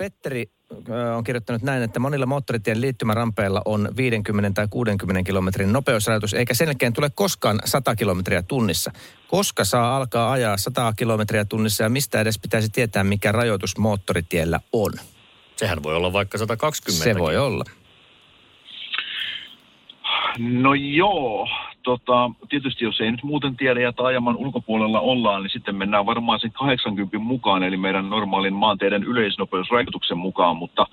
Petteri ö, on kirjoittanut näin, että monilla moottoritien liittymärampeilla on 50 tai 60 kilometrin nopeusrajoitus, eikä sen jälkeen tule koskaan 100 kilometriä tunnissa. Koska saa alkaa ajaa 100 kilometriä tunnissa ja mistä edes pitäisi tietää, mikä rajoitus moottoritiellä on? Sehän voi olla vaikka 120. Se voi olla. No joo, tota, tietysti jos ei nyt muuten tiedä ja taajaman ulkopuolella ollaan, niin sitten mennään varmaan sen 80 mukaan, eli meidän normaalin maanteiden yleisnopeusrajoituksen mukaan, mutta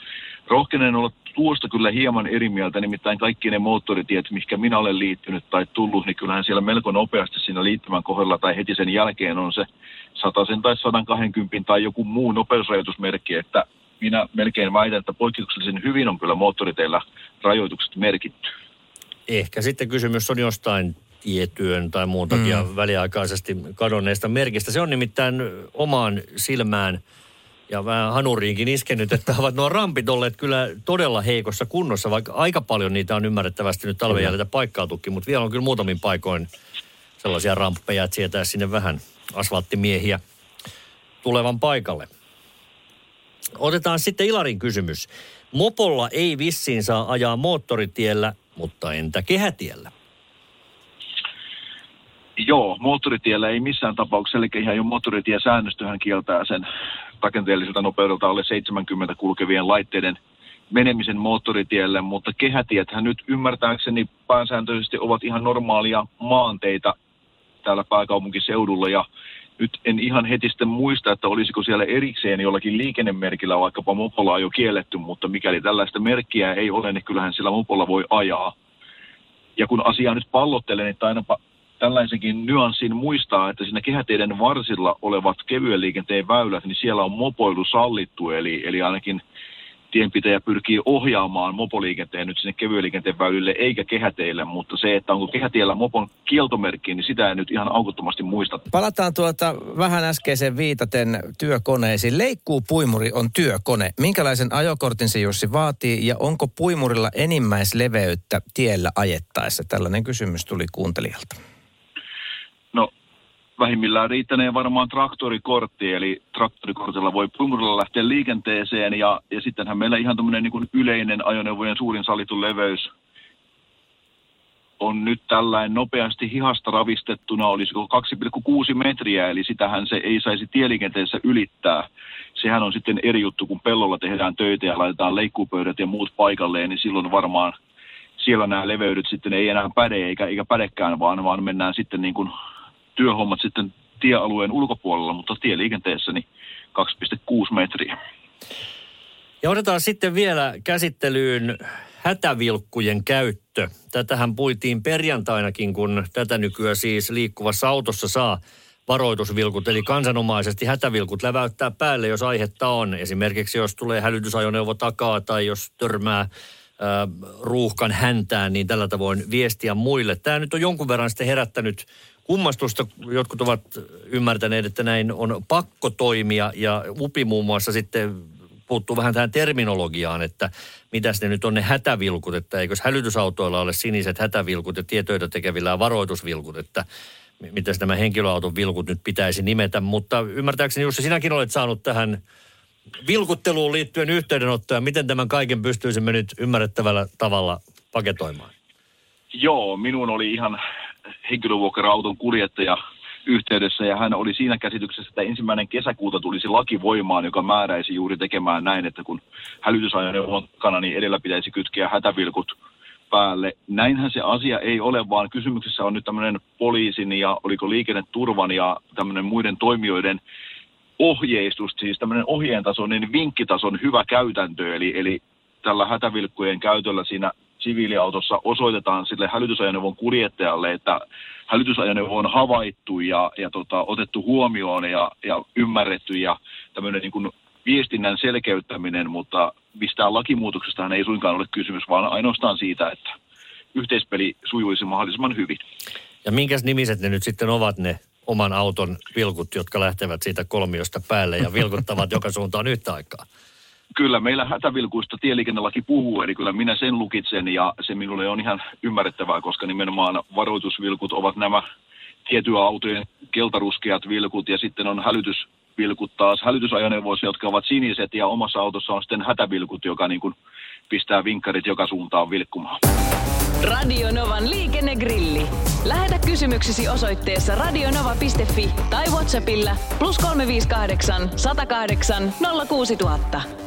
rohkenen olla tuosta kyllä hieman eri mieltä, nimittäin kaikki ne moottoritiet, mihinkä minä olen liittynyt tai tullut, niin kyllähän siellä melko nopeasti siinä liittymän kohdalla tai heti sen jälkeen on se 100 tai 120 tai joku muu nopeusrajoitusmerkki, että minä melkein väitän, että poikkeuksellisen hyvin on kyllä moottoriteillä rajoitukset merkitty. Ehkä sitten kysymys on jostain tietyön tai muun takia mm. väliaikaisesti kadonneesta merkistä. Se on nimittäin omaan silmään ja vähän hanuriinkin iskenyt, että ovat nuo rampit olleet kyllä todella heikossa kunnossa, vaikka aika paljon niitä on ymmärrettävästi nyt talven jäljiltä paikkautukin, mutta vielä on kyllä muutamin paikoin sellaisia ramppeja, että sieltä sinne vähän asfalttimiehiä tulevan paikalle. Otetaan sitten Ilarin kysymys. Mopolla ei vissiin saa ajaa moottoritiellä, mutta entä kehätiellä? Joo, moottoritiellä ei missään tapauksessa, eli ihan jo moottoritiesäännöstöhän kieltää sen rakenteelliselta nopeudelta alle 70 kulkevien laitteiden menemisen moottoritielle, mutta kehätiethän nyt ymmärtääkseni pääsääntöisesti ovat ihan normaalia maanteita täällä pääkaupunkiseudulla ja nyt en ihan heti sitten muista, että olisiko siellä erikseen jollakin liikennemerkillä vaikkapa mopolla jo kielletty, mutta mikäli tällaista merkkiä ei ole, niin kyllähän sillä mopolla voi ajaa. Ja kun asiaa nyt pallottelen, niin aina tällaisenkin nyanssin muistaa, että siinä kehäteiden varsilla olevat kevyen liikenteen väylät, niin siellä on mopoilu sallittu, eli, eli ainakin tienpitäjä pyrkii ohjaamaan mopoliikenteen nyt sinne kevyen liikenteen väylille eikä kehäteille, mutta se, että onko kehätiellä mopon kieltomerkki, niin sitä ei nyt ihan aukottomasti muista. Palataan tuota vähän äskeisen viitaten työkoneisiin. Leikkuu puimuri on työkone. Minkälaisen ajokortin se Jussi vaatii ja onko puimurilla enimmäisleveyttä tiellä ajettaessa? Tällainen kysymys tuli kuuntelijalta. Vähimmillään riittänee varmaan traktorikortti, eli traktorikortilla voi puimurilla lähteä liikenteeseen, ja, ja sittenhän meillä ihan tämmöinen niin yleinen ajoneuvojen suurin sallittu leveys on nyt tällainen nopeasti hihasta ravistettuna, olisiko 2,6 metriä, eli sitähän se ei saisi tieliikenteessä ylittää. Sehän on sitten eri juttu, kun pellolla tehdään töitä ja laitetaan leikkuupöydät ja muut paikalleen, niin silloin varmaan siellä nämä leveydet sitten ei enää päde eikä, eikä pädekään, vaan, vaan mennään sitten niin kuin työhommat sitten tiealueen ulkopuolella, mutta tieliikenteessä niin 2,6 metriä. Ja otetaan sitten vielä käsittelyyn hätävilkkujen käyttö. Tätähän puitiin perjantainakin, kun tätä nykyään siis liikkuvassa autossa saa varoitusvilkut, eli kansanomaisesti hätävilkut läväyttää päälle, jos aihetta on. Esimerkiksi jos tulee hälytysajoneuvo takaa tai jos törmää ruuhkan häntään, niin tällä tavoin viestiä muille. Tämä nyt on jonkun verran sitten herättänyt kummastusta. Jotkut ovat ymmärtäneet, että näin on pakko toimia ja UPI muun muassa sitten puuttuu vähän tähän terminologiaan, että mitäs ne nyt on ne hätävilkut, että eikös hälytysautoilla ole siniset hätävilkut ja tietöitä tekevillä varoitusvilkut, että miten nämä henkilöauton vilkut nyt pitäisi nimetä. Mutta ymmärtääkseni Jussi, sinäkin olet saanut tähän vilkutteluun liittyen yhteydenottoja. Miten tämän kaiken pystyisimme nyt ymmärrettävällä tavalla paketoimaan? Joo, minun oli ihan henkilövuokra-auton kuljettaja yhteydessä ja hän oli siinä käsityksessä, että ensimmäinen kesäkuuta tulisi laki voimaan, joka määräisi juuri tekemään näin, että kun hälytysajoneuvon takana, niin edellä pitäisi kytkeä hätävilkut päälle. Näinhän se asia ei ole, vaan kysymyksessä on nyt tämmöinen poliisin ja oliko liikenneturvan ja tämmöinen muiden toimijoiden ohjeistus, siis tämmöinen ohjeen tasoinen vinkkitason hyvä käytäntö, eli, eli tällä hätävilkkujen käytöllä siinä siviiliautossa osoitetaan sille hälytysajoneuvon kuljettajalle, että hälytysajoneuvo on havaittu ja, ja tota, otettu huomioon ja, ja ymmärretty ja tämmöinen niin kuin viestinnän selkeyttäminen, mutta mistään lakimuutoksesta ei suinkaan ole kysymys, vaan ainoastaan siitä, että yhteispeli sujuisi mahdollisimman hyvin. Ja minkäs nimiset ne nyt sitten ovat ne oman auton vilkut, jotka lähtevät siitä kolmiosta päälle ja vilkuttavat joka suuntaan yhtä aikaa? Kyllä, meillä hätävilkuista tieliikennelaki puhuu, eli kyllä minä sen lukitsen ja se minulle on ihan ymmärrettävää, koska nimenomaan varoitusvilkut ovat nämä tiettyä autojen keltaruskeat vilkut ja sitten on hälytysvilkut taas hälytysajoneuvoissa, jotka ovat siniset ja omassa autossa on sitten hätävilkut, joka niin kuin pistää vinkkarit joka suuntaan vilkkumaan. Radio Novan liikennegrilli. Lähetä kysymyksesi osoitteessa radionova.fi tai Whatsappilla plus 358 108 06000.